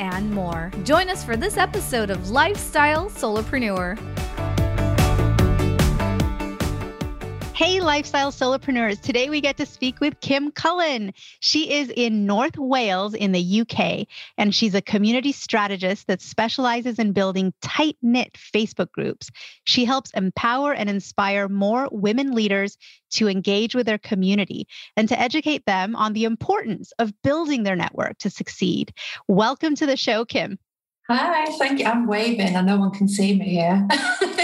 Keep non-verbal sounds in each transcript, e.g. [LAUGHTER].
and more. Join us for this episode of Lifestyle Solopreneur. Hey, lifestyle solopreneurs. Today we get to speak with Kim Cullen. She is in North Wales in the UK, and she's a community strategist that specializes in building tight knit Facebook groups. She helps empower and inspire more women leaders to engage with their community and to educate them on the importance of building their network to succeed. Welcome to the show, Kim. Hi, thank you. I'm waving and no one can see me here. [LAUGHS]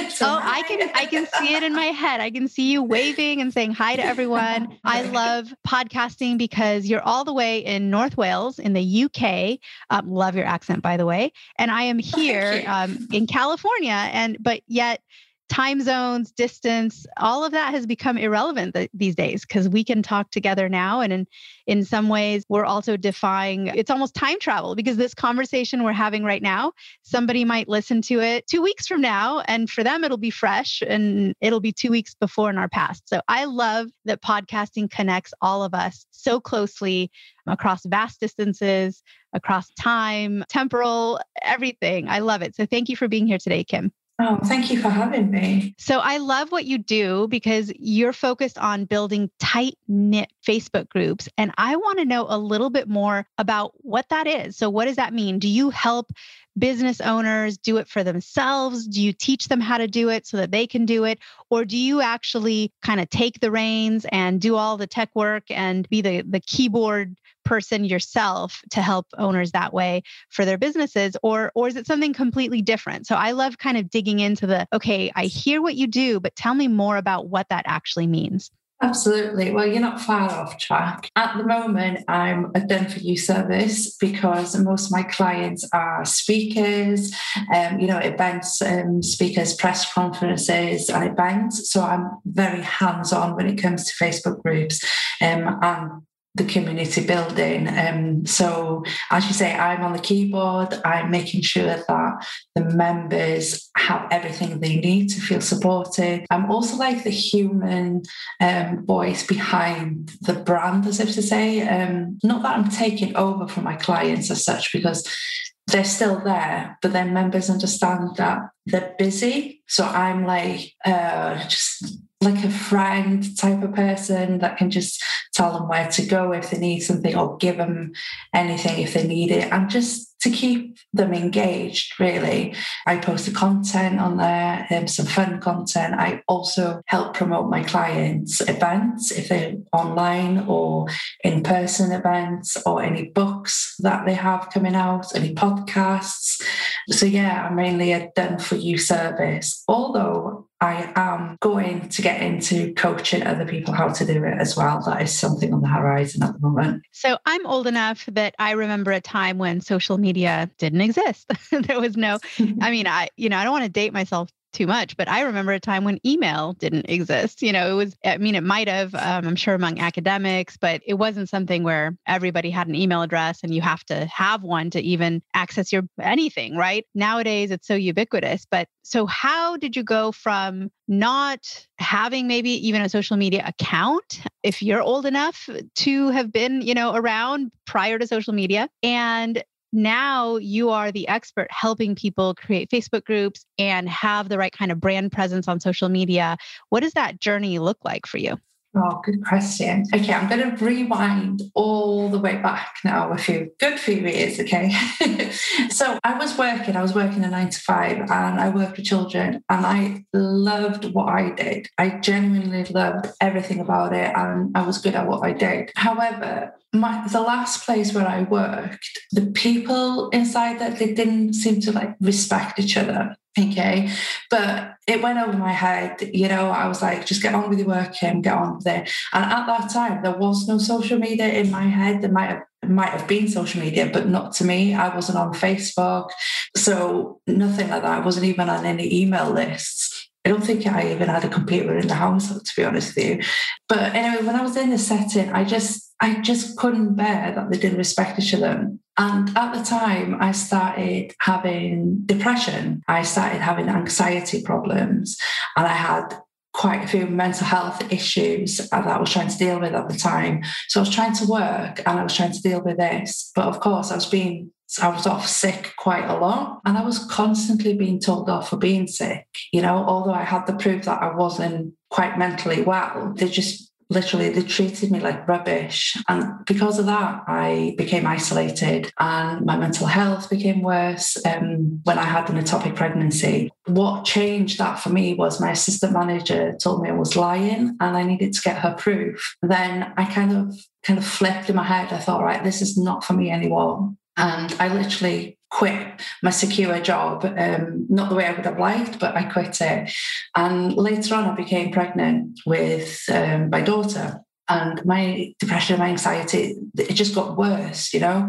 so oh, hi. I can I can see it in my head. I can see you waving and saying hi to everyone. I [LAUGHS] love podcasting because you're all the way in North Wales in the UK. Um, love your accent, by the way. And I am here um, in California, and but yet time zones, distance, all of that has become irrelevant th- these days because we can talk together now. And in, in some ways, we're also defying it's almost time travel because this conversation we're having right now, somebody might listen to it two weeks from now. And for them, it'll be fresh and it'll be two weeks before in our past. So I love that podcasting connects all of us so closely across vast distances, across time, temporal, everything. I love it. So thank you for being here today, Kim. Oh, thank you for having me. So, I love what you do because you're focused on building tight knit Facebook groups. And I want to know a little bit more about what that is. So, what does that mean? Do you help business owners do it for themselves? Do you teach them how to do it so that they can do it? Or do you actually kind of take the reins and do all the tech work and be the, the keyboard person yourself to help owners that way for their businesses or or is it something completely different so i love kind of digging into the okay i hear what you do but tell me more about what that actually means Absolutely. Well, you're not far off track. At the moment, I'm a done for you service because most of my clients are speakers, um, you know, events, um, speakers, press conferences, and events. So I'm very hands on when it comes to Facebook groups. Um, and the community building. Um, so, as you say, I'm on the keyboard. I'm making sure that the members have everything they need to feel supported. I'm also like the human um, voice behind the brand, as if to say. Um, not that I'm taking over from my clients as such, because they're still there, but then members understand that they're busy. So I'm like uh, just like a friend type of person that can just tell them where to go if they need something or give them anything if they need it and just to keep them engaged really. I post the content on there um, some fun content. I also help promote my clients events if they're online or in-person events or any books that they have coming out any podcasts so yeah i'm mainly a done for you service although I am going to get into coaching other people how to do it as well. That is something on the horizon at the moment. So I'm old enough that I remember a time when social media didn't exist. [LAUGHS] there was no, [LAUGHS] I mean, I, you know, I don't want to date myself too much, but I remember a time when email didn't exist. You know, it was, I mean, it might have, um, I'm sure among academics, but it wasn't something where everybody had an email address and you have to have one to even access your anything, right? Nowadays, it's so ubiquitous. But so, how did you go from not having maybe even a social media account, if you're old enough to have been, you know, around prior to social media, and now you are the expert helping people create Facebook groups and have the right kind of brand presence on social media. What does that journey look like for you? Oh, good question. Okay, I'm going to rewind all the way back now a few good few years. Okay, [LAUGHS] so I was working. I was working a nine to five, and I worked with children, and I loved what I did. I genuinely loved everything about it, and I was good at what I did. However, my the last place where I worked, the people inside that they didn't seem to like respect each other. Okay. But it went over my head. You know, I was like, just get on with your work and get on with it. And at that time, there was no social media in my head. There might have might have been social media, but not to me. I wasn't on Facebook. So nothing like that. I wasn't even on any email lists. I don't think I even had a computer in the house, to be honest with you. But anyway, when I was in the setting, I just I just couldn't bear that they didn't respect each other. And at the time, I started having depression. I started having anxiety problems, and I had quite a few mental health issues that I was trying to deal with at the time. So I was trying to work and I was trying to deal with this. But of course, I was being I was off sick quite a lot. And I was constantly being told off for being sick. You know, although I had the proof that I wasn't quite mentally well, they just literally they treated me like rubbish. And because of that i became isolated and my mental health became worse um, when i had an ectopic pregnancy. What changed that for me was my assistant manager told me i was lying and i needed to get her proof. Then i kind of kind of flipped in my head. I thought right this is not for me anymore and I literally quit my secure job, um, not the way I would have liked, but I quit it. And later on, I became pregnant with um, my daughter. And my depression, and my anxiety, it just got worse, you know.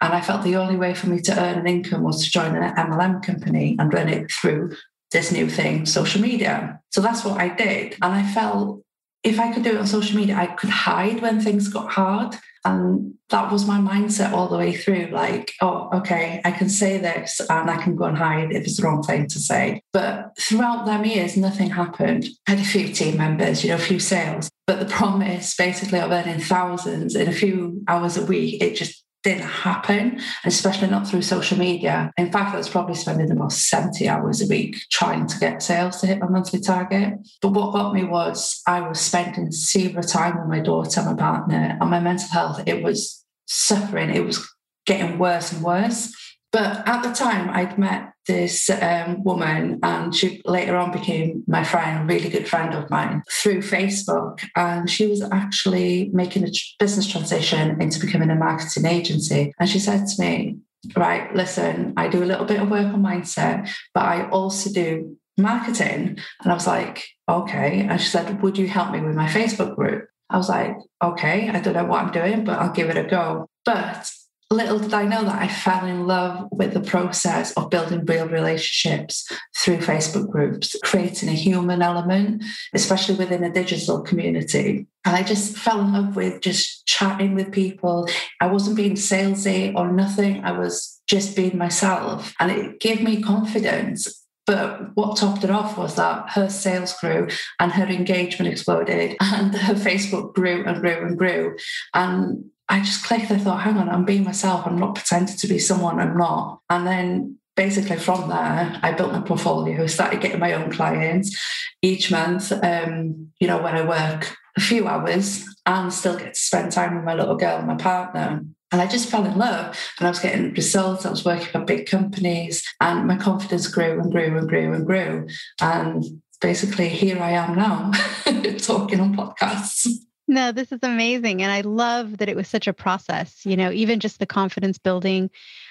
And I felt the only way for me to earn an income was to join an MLM company and run it through this new thing, social media. So that's what I did. And I felt if I could do it on social media, I could hide when things got hard. And that was my mindset all the way through like, oh, okay, I can say this and I can go and hide if it's the wrong thing to say. But throughout them years, nothing happened. I had a few team members, you know, a few sales. But the promise basically of earning thousands in a few hours a week, it just didn't happen, especially not through social media. In fact, I was probably spending about 70 hours a week trying to get sales to hit my monthly target. But what got me was I was spending zero time with my daughter, my partner, and my mental health. It was suffering. It was getting worse and worse. But at the time, I'd met this um, woman, and she later on became my friend, a really good friend of mine, through Facebook. And she was actually making a business transition into becoming a marketing agency. And she said to me, Right, listen, I do a little bit of work on mindset, but I also do marketing. And I was like, Okay. And she said, Would you help me with my Facebook group? I was like, Okay, I don't know what I'm doing, but I'll give it a go. But little did I know that I fell in love with the process of building real relationships through Facebook groups, creating a human element, especially within a digital community. And I just fell in love with just chatting with people. I wasn't being salesy or nothing. I was just being myself. And it gave me confidence but what topped it off was that her sales grew and her engagement exploded [LAUGHS] and her Facebook grew and grew and grew. And I just clicked. I thought, hang on, I'm being myself. I'm not pretending to be someone I'm not. And then basically from there, I built my portfolio, started getting my own clients each month. Um, you know, when I work a few hours and still get to spend time with my little girl and my partner. And I just fell in love and I was getting results. I was working for big companies and my confidence grew and grew and grew and grew. And basically, here I am now [LAUGHS] talking on podcasts. No, this is amazing. And I love that it was such a process, you know, even just the confidence building.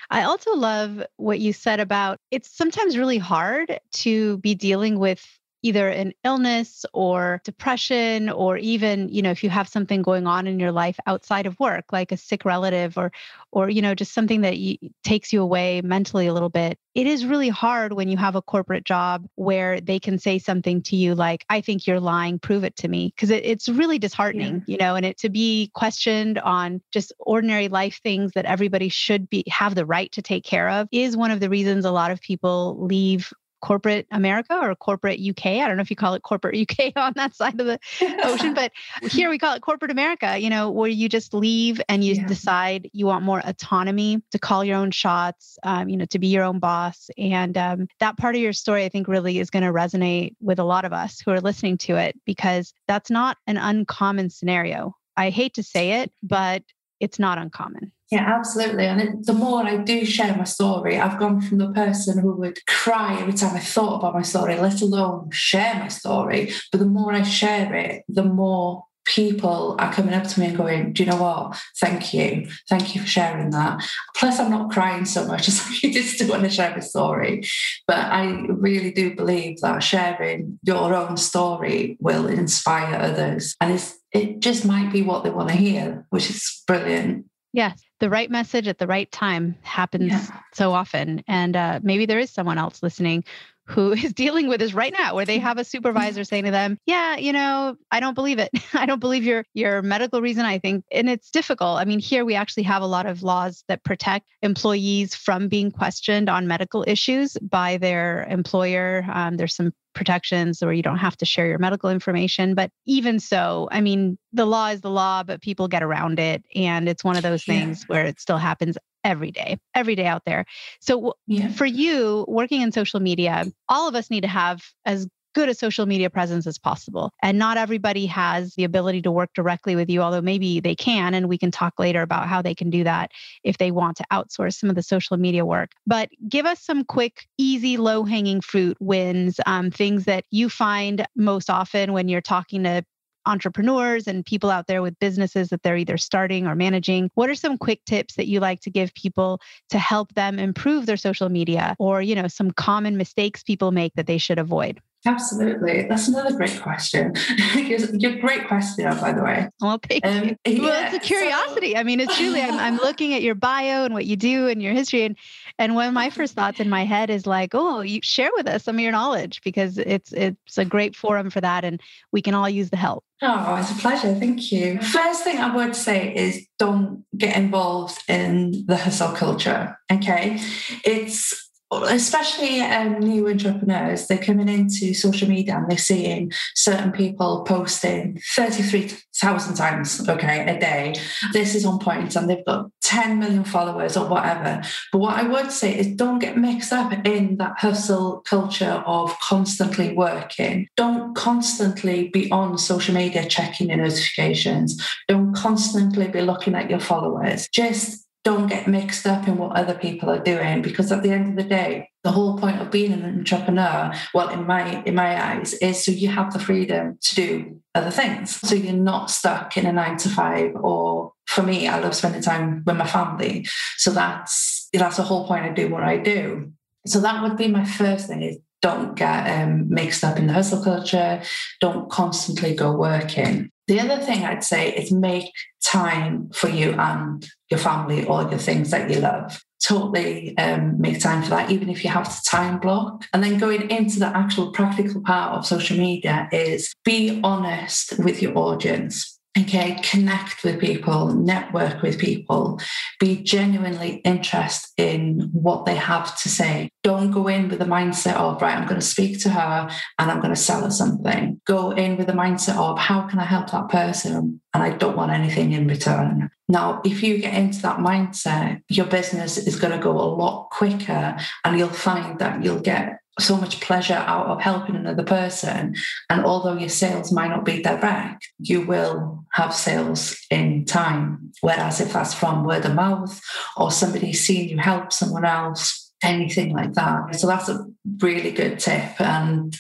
I also love what you said about it's sometimes really hard to be dealing with either an illness or depression or even you know if you have something going on in your life outside of work like a sick relative or or you know just something that you, takes you away mentally a little bit it is really hard when you have a corporate job where they can say something to you like i think you're lying prove it to me because it, it's really disheartening yeah. you know and it to be questioned on just ordinary life things that everybody should be have the right to take care of is one of the reasons a lot of people leave corporate America or corporate UK. I don't know if you call it corporate [LAUGHS] UK on that side of the ocean, but here we call it corporate America, you know, where you just leave and you yeah. decide you want more autonomy to call your own shots, um, you know, to be your own boss. And um, that part of your story, I think, really is going to resonate with a lot of us who are listening to it because that's not an uncommon scenario. I hate to say it, but it's not uncommon. Yeah, absolutely. And it, the more I do share my story, I've gone from the person who would cry every time I thought about my story, let alone share my story. But the more I share it, the more people are coming up to me and going, Do you know what? Thank you. Thank you for sharing that. Plus, I'm not crying so much [LAUGHS] as I used to when I share my story. But I really do believe that sharing your own story will inspire others. And it's, it just might be what they want to hear, which is brilliant. Yes. the right message at the right time happens yeah. so often. And uh, maybe there is someone else listening who [LAUGHS] is dealing with this right now where they have a supervisor [LAUGHS] saying to them yeah you know i don't believe it [LAUGHS] i don't believe your your medical reason i think and it's difficult i mean here we actually have a lot of laws that protect employees from being questioned on medical issues by their employer um, there's some protections where you don't have to share your medical information. But even so, I mean, the law is the law, but people get around it. And it's one of those things yeah. where it still happens every day, every day out there. So yeah. for you working in social media, all of us need to have as good a social media presence as possible. And not everybody has the ability to work directly with you, although maybe they can. And we can talk later about how they can do that if they want to outsource some of the social media work. But give us some quick, easy, low hanging fruit wins, um, things that you find most often when you're talking to entrepreneurs and people out there with businesses that they're either starting or managing what are some quick tips that you like to give people to help them improve their social media or you know some common mistakes people make that they should avoid Absolutely. That's another great question. [LAUGHS] You're a great question, by the way. Well, thank um, you. [LAUGHS] Well, yeah, it's a curiosity. So... I mean, it's truly, I'm, I'm [LAUGHS] looking at your bio and what you do and your history. And, and one of my first thoughts in my head is like, oh, you share with us some of your knowledge because it's, it's a great forum for that. And we can all use the help. Oh, it's a pleasure. Thank you. First thing I would say is don't get involved in the hustle culture. Okay. It's especially um, new entrepreneurs, they're coming into social media and they're seeing certain people posting 33,000 times, okay, a day. This is on point and they've got 10 million followers or whatever. But what I would say is don't get mixed up in that hustle culture of constantly working. Don't constantly be on social media checking your notifications. Don't constantly be looking at your followers. Just don't get mixed up in what other people are doing because at the end of the day the whole point of being an entrepreneur well in my in my eyes is so you have the freedom to do other things. So you're not stuck in a 9 to 5 or for me I love spending time with my family. So that's that's the whole point of doing what I do. So that would be my first thing is don't get um, mixed up in the hustle culture don't constantly go working the other thing I'd say is make time for you and your family or your things that you love. Totally um, make time for that, even if you have to time block. And then going into the actual practical part of social media is be honest with your audience okay connect with people network with people be genuinely interested in what they have to say. Don't go in with the mindset of right i'm going to speak to her and i'm going to sell her something. Go in with the mindset of how can i help that person? And i don't want anything in return. Now if you get into that mindset your business is going to go a lot quicker and you'll find that you'll get so much pleasure out of helping another person. And although your sales might not be direct, you will have sales in time. Whereas if that's from word of mouth or somebody seeing you help someone else, anything like that. So that's a really good tip. And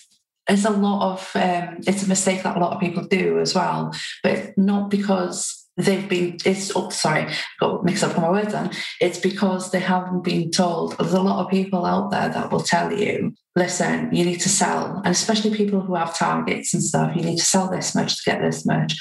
it's a lot of, um, it's a mistake that a lot of people do as well, but not because they've been it's oh sorry got mixed up my words then. It's because they haven't been told. There's a lot of people out there that will tell you listen you need to sell and especially people who have targets and stuff you need to sell this much to get this much.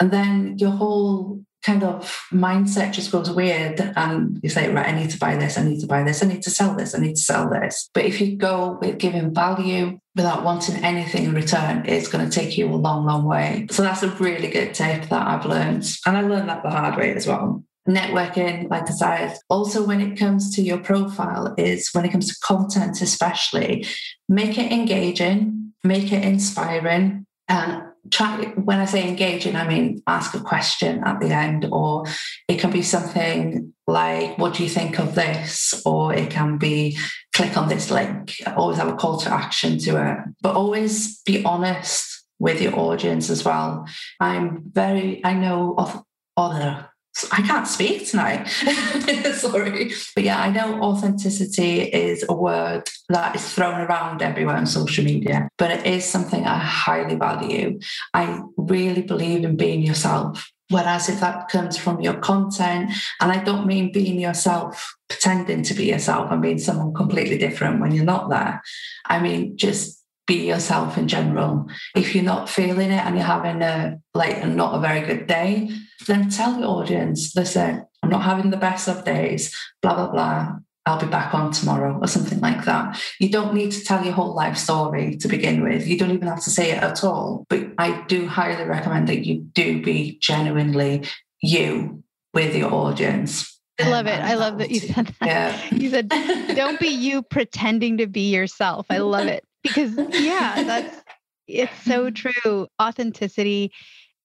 And then your whole kind of mindset just goes weird and you say right i need to buy this i need to buy this i need to sell this i need to sell this. But if you go with giving value without wanting anything in return it's going to take you a long long way. So that's a really good tip that i've learned and i learned that the hard way as well. Networking like i said. Also when it comes to your profile is when it comes to content especially make it engaging make it inspiring and try when I say engaging, I mean ask a question at the end, or it can be something like, What do you think of this? Or it can be click on this link. Always have a call to action to it, but always be honest with your audience as well. I'm very, I know of other I can't speak tonight. [LAUGHS] Sorry. But yeah, I know authenticity is a word that is thrown around everywhere on social media, but it is something I highly value. I really believe in being yourself. Whereas if that comes from your content, and I don't mean being yourself, pretending to be yourself and being someone completely different when you're not there. I mean, just be yourself in general. If you're not feeling it and you're having a like not a very good day, then tell the audience, listen, I'm not having the best of days, blah, blah, blah. I'll be back on tomorrow or something like that. You don't need to tell your whole life story to begin with. You don't even have to say it at all. But I do highly recommend that you do be genuinely you with your audience. I love it. I love that you said that. Yeah. You said, [LAUGHS] don't be you pretending to be yourself. I love it because, yeah, that's it's so [LAUGHS] true. Authenticity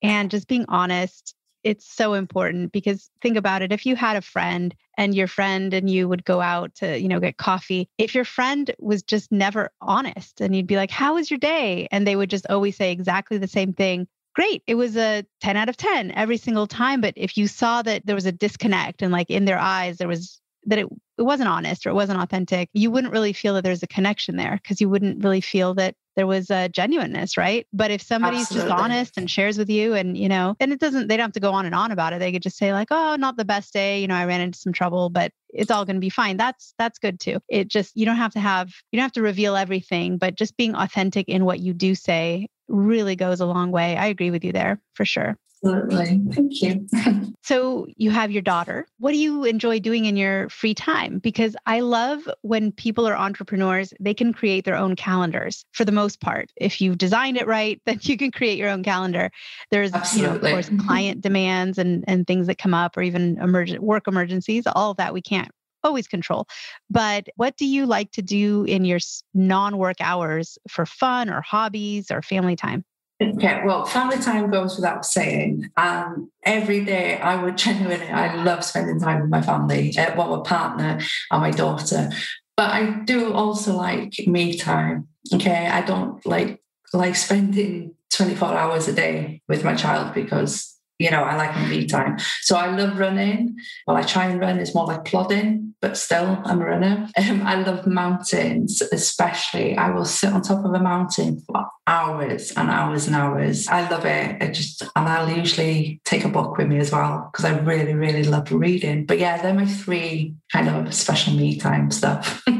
and just being honest it's so important because think about it if you had a friend and your friend and you would go out to you know get coffee if your friend was just never honest and you'd be like how was your day and they would just always say exactly the same thing great it was a 10 out of 10 every single time but if you saw that there was a disconnect and like in their eyes there was that it, it wasn't honest or it wasn't authentic, you wouldn't really feel that there's a connection there because you wouldn't really feel that there was a genuineness, right? But if somebody's Absolutely. just honest and shares with you and, you know, and it doesn't, they don't have to go on and on about it. They could just say like, oh, not the best day. You know, I ran into some trouble, but it's all going to be fine. That's, that's good too. It just, you don't have to have, you don't have to reveal everything, but just being authentic in what you do say really goes a long way. I agree with you there for sure. Absolutely. Thank you. [LAUGHS] so, you have your daughter. What do you enjoy doing in your free time? Because I love when people are entrepreneurs, they can create their own calendars for the most part. If you've designed it right, [LAUGHS] then you can create your own calendar. There's, Absolutely. you know, of course, mm-hmm. client demands and, and things that come up or even emergent work emergencies. All of that we can't always control. But what do you like to do in your non work hours for fun or hobbies or family time? Okay, well, family time goes without saying. Um, every day I would genuinely, I love spending time with my family, uh, well, my partner and my daughter. But I do also like me time. Okay, I don't like like spending 24 hours a day with my child because you know, I like my me time. So I love running. Well, I try and run. It's more like plodding, but still, I'm a runner. [LAUGHS] Um, I love mountains, especially. I will sit on top of a mountain for hours and hours and hours. I love it. I just, and I'll usually take a book with me as well because I really, really love reading. But yeah, they're my three kind of special me time stuff. [LAUGHS]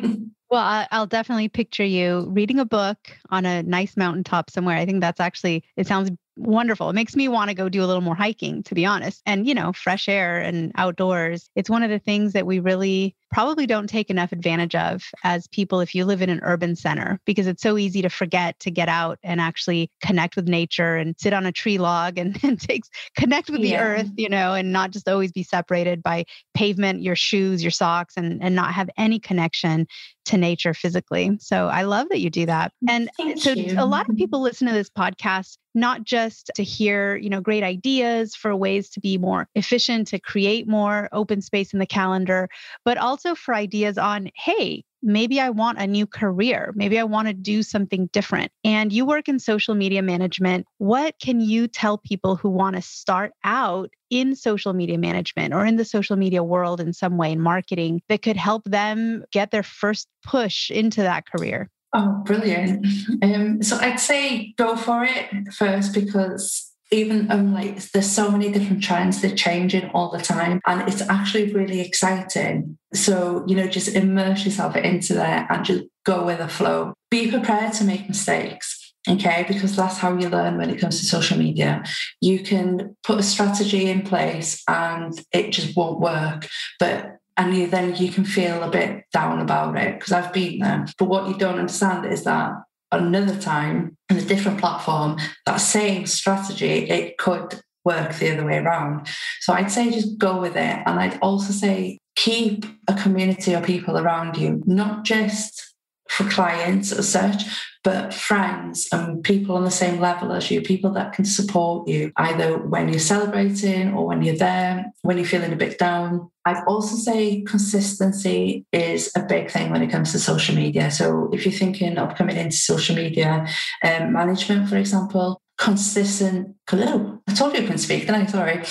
Well, I'll definitely picture you reading a book on a nice mountaintop somewhere. I think that's actually, it sounds wonderful. It makes me want to go do a little more hiking, to be honest. And, you know, fresh air and outdoors. It's one of the things that we really probably don't take enough advantage of as people if you live in an urban center, because it's so easy to forget to get out and actually connect with nature and sit on a tree log and, [LAUGHS] and takes connect with yeah. the earth, you know, and not just always be separated by pavement, your shoes, your socks, and, and not have any connection to nature physically. So I love that you do that. Mm, and uh, Thank so you. a lot of people listen to this podcast not just to hear, you know, great ideas for ways to be more efficient, to create more open space in the calendar, but also for ideas on, hey, maybe I want a new career. Maybe I want to do something different. And you work in social media management. What can you tell people who want to start out in social media management or in the social media world in some way in marketing that could help them get their first push into that career? Oh, brilliant. [LAUGHS] Um, so I'd say go for it first because even um, like there's so many different trends they're changing all the time and it's actually really exciting. So you know just immerse yourself into there and just go with the flow. Be prepared to make mistakes okay? Because that's how you learn when it comes to social media. You can put a strategy in place and it just won't work but and you, then you can feel a bit down about it because I've been there. But what you don't understand is that another time in a different platform, that same strategy, it could work the other way around. So I'd say just go with it. And I'd also say keep a community of people around you, not just for clients as such, but friends and people on the same level as you, people that can support you either when you're celebrating or when you're there, when you're feeling a bit down. I'd also say consistency is a big thing when it comes to social media. So if you're thinking of coming into social media um, management, for example, consistent. Hello, I told you I couldn't speak, didn't I? Sorry.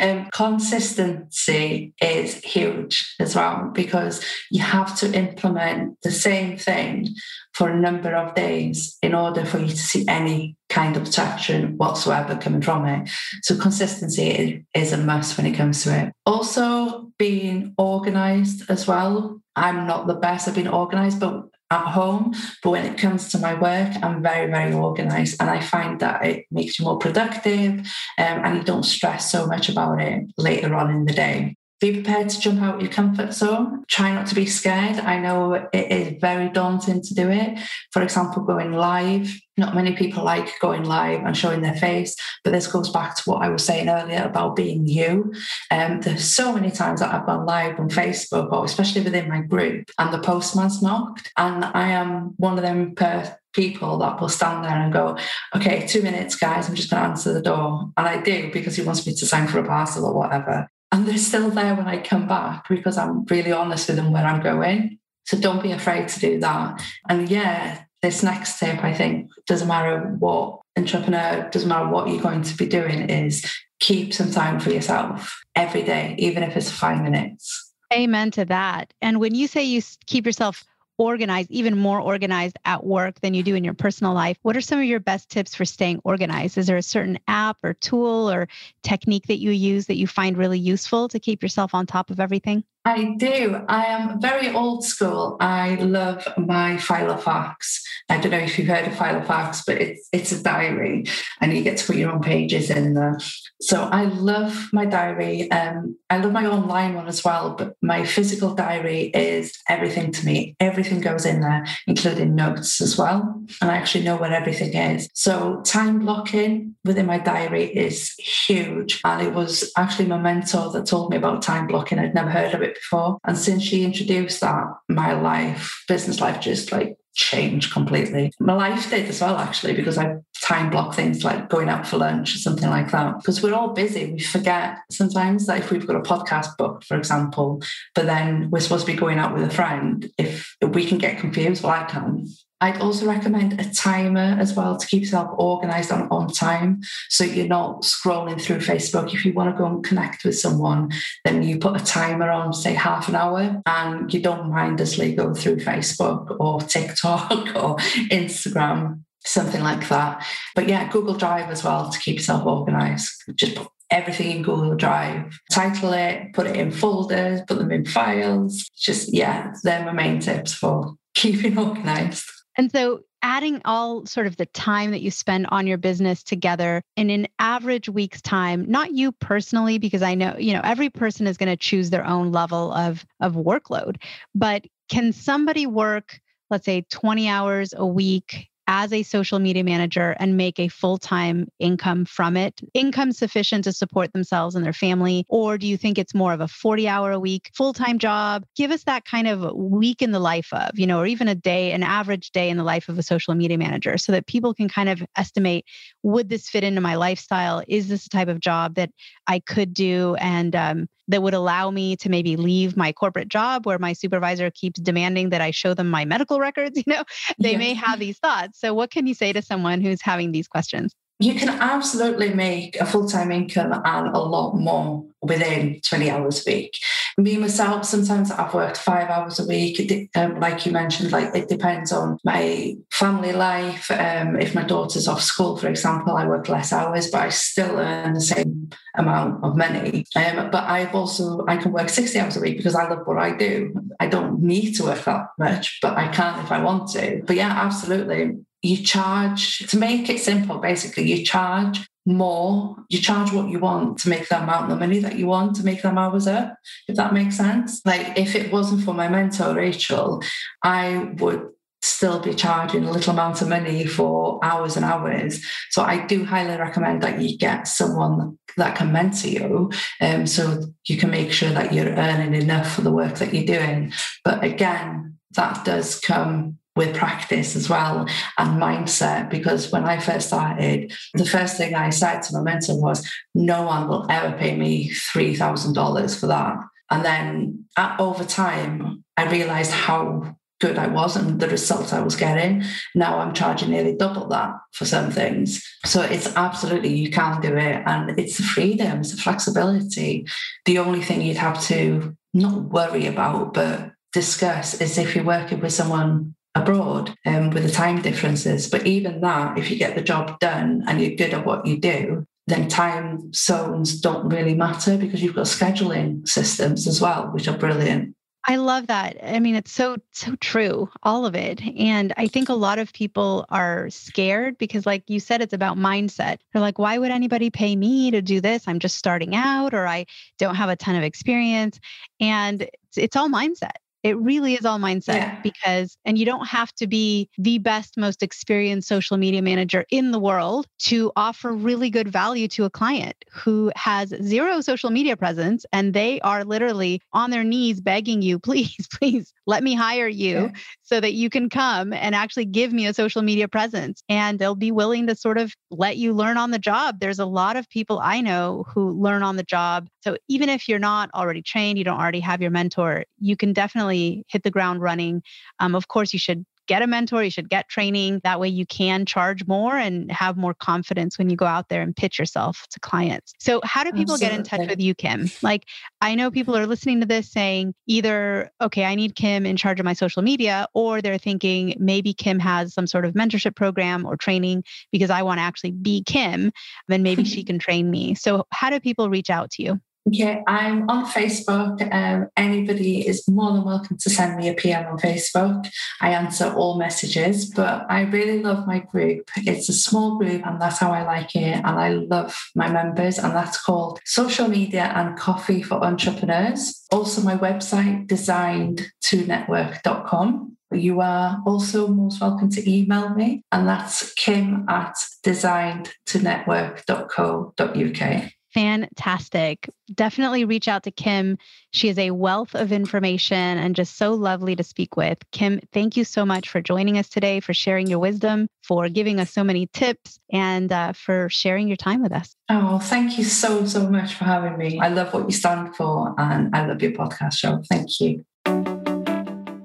[LAUGHS] um, consistency is huge as well because you have to implement the same thing for a number of days in order for you to see any kind of traction whatsoever coming from it. So consistency is a must when it comes to it. Also, being organized as well. I'm not the best at being organized, but at home. But when it comes to my work, I'm very, very organized. And I find that it makes you more productive um, and you don't stress so much about it later on in the day. Be prepared to jump out your comfort zone. Try not to be scared. I know it is very daunting to do it. For example, going live. Not many people like going live and showing their face, but this goes back to what I was saying earlier about being you. Um, there's so many times that I've gone live on Facebook, or especially within my group, and the postman's knocked, and I am one of them per people that will stand there and go, okay, two minutes, guys, I'm just going to answer the door. And I do because he wants me to sign for a parcel or whatever and they're still there when I come back because I'm really honest with them where I'm going. So don't be afraid to do that. And yeah, this next tip, I think, doesn't matter what entrepreneur, doesn't matter what you're going to be doing, is keep some time for yourself every day, even if it's five minutes. Amen to that. And when you say you keep yourself organized, even more organized at work than you do in your personal life. What are some of your best tips for staying organized? Is there a certain app or tool or technique that you use that you find really useful to keep yourself on top of everything? I do. I am very old school. I love my Filofax. I don't know if you've heard of Filofax, but it's it's a diary, and you get to put your own pages in there. So I love my diary. Um, I love my online one as well, but my physical diary is everything to me. Everything goes in there, including notes as well, and I actually know where everything is. So time blocking within my diary is huge, and it was actually my mentor that told me about time blocking. I'd never heard of it before. And since she introduced that, my life, business life, just like changed completely. My life did as well, actually, because I time block things like going out for lunch or something like that. Because we're all busy. We forget sometimes that if we've got a podcast booked, for example, but then we're supposed to be going out with a friend, if we can get confused, well, I can. I'd also recommend a timer as well to keep yourself organized on, on time. So you're not scrolling through Facebook. If you want to go and connect with someone, then you put a timer on, say half an hour, and you don't mindlessly go through Facebook or TikTok [LAUGHS] or Instagram, something like that. But yeah, Google Drive as well to keep yourself organized. Just put everything in Google Drive, title it, put it in folders, put them in files. Just, yeah, they're my main tips for [LAUGHS] keeping organized. And so adding all sort of the time that you spend on your business together in an average week's time, not you personally, because I know, you know, every person is going to choose their own level of, of workload, but can somebody work, let's say 20 hours a week as a social media manager and make a full time income from it? Income sufficient to support themselves and their family? Or do you think it's more of a 40 hour a week full time job? Give us that kind of week in the life of, you know, or even a day, an average day in the life of a social media manager so that people can kind of estimate would this fit into my lifestyle? Is this a type of job that I could do? And, um, that would allow me to maybe leave my corporate job where my supervisor keeps demanding that I show them my medical records. [LAUGHS] You know, they may have these thoughts. So, what can you say to someone who's having these questions? You can absolutely make a full time income and a lot more within 20 hours a week. Me myself, sometimes I've worked five hours a week. Um, like you mentioned, like it depends on my family life. Um, if my daughter's off school, for example, I work less hours, but I still earn the same amount of money. Um, but I've also I can work 60 hours a week because I love what I do. I don't need to work that much, but I can if I want to. But yeah, absolutely you charge to make it simple basically you charge more you charge what you want to make the amount of money that you want to make them hours up if that makes sense. Like if it wasn't for my mentor rachel i would still be charging a little amount of money for hours and hours. So i do highly recommend that you get someone that can mentor you um, so you can make sure that you're earning enough for the work that you're doing. But again that does come with practice as well and mindset. Because when I first started, the first thing I said to my mentor was, No one will ever pay me $3,000 for that. And then at, over time, I realized how good I was and the results I was getting. Now I'm charging nearly double that for some things. So it's absolutely, you can do it. And it's the freedom, it's the flexibility. The only thing you'd have to not worry about, but discuss is if you're working with someone abroad um, with the time differences. But even that, if you get the job done and you're good at what you do, then time zones don't really matter because you've got scheduling systems as well, which are brilliant. I love that. I mean, it's so, so true, all of it. And I think a lot of people are scared because, like you said, it's about mindset. They're like, why would anybody pay me to do this? I'm just starting out or I don't have a ton of experience. And it's, it's all mindset. It really is all mindset yeah. because, and you don't have to be the best, most experienced social media manager in the world to offer really good value to a client who has zero social media presence and they are literally on their knees begging you, [LAUGHS] please, please let me hire you yeah. so that you can come and actually give me a social media presence. And they'll be willing to sort of let you learn on the job. There's a lot of people I know who learn on the job. So even if you're not already trained, you don't already have your mentor, you can definitely hit the ground running. Um, of course, you should get a mentor, you should get training. That way you can charge more and have more confidence when you go out there and pitch yourself to clients. So, how do people Absolutely. get in touch with you, Kim? Like, I know people are listening to this saying either, okay, I need Kim in charge of my social media, or they're thinking maybe Kim has some sort of mentorship program or training because I want to actually be Kim, then maybe she [LAUGHS] can train me. So, how do people reach out to you? Yeah, I'm on Facebook. Um, anybody is more than welcome to send me a PM on Facebook. I answer all messages, but I really love my group. It's a small group, and that's how I like it. And I love my members, and that's called Social Media and Coffee for Entrepreneurs. Also, my website, designed to network.com. You are also most welcome to email me, and that's kim at designed to network.co.uk. Fantastic. Definitely reach out to Kim. She is a wealth of information and just so lovely to speak with. Kim, thank you so much for joining us today, for sharing your wisdom, for giving us so many tips, and uh, for sharing your time with us. Oh, thank you so, so much for having me. I love what you stand for and I love your podcast show. Thank you.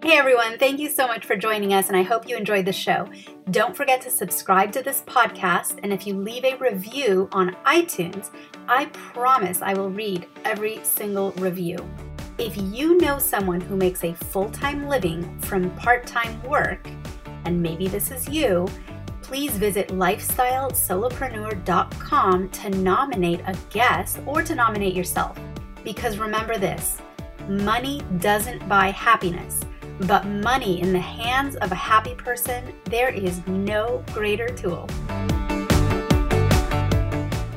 Hey everyone, thank you so much for joining us, and I hope you enjoyed the show. Don't forget to subscribe to this podcast, and if you leave a review on iTunes, I promise I will read every single review. If you know someone who makes a full time living from part time work, and maybe this is you, please visit lifestylesolopreneur.com to nominate a guest or to nominate yourself. Because remember this money doesn't buy happiness but money in the hands of a happy person, there is no greater tool.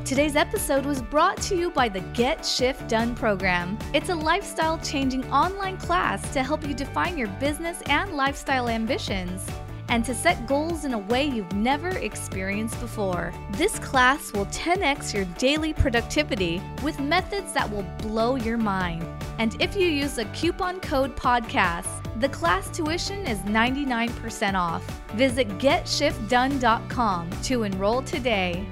Today's episode was brought to you by the Get Shift Done program. It's a lifestyle changing online class to help you define your business and lifestyle ambitions and to set goals in a way you've never experienced before. This class will 10x your daily productivity with methods that will blow your mind. And if you use the coupon code podcast, the class tuition is 99% off. Visit GetShiftDone.com to enroll today.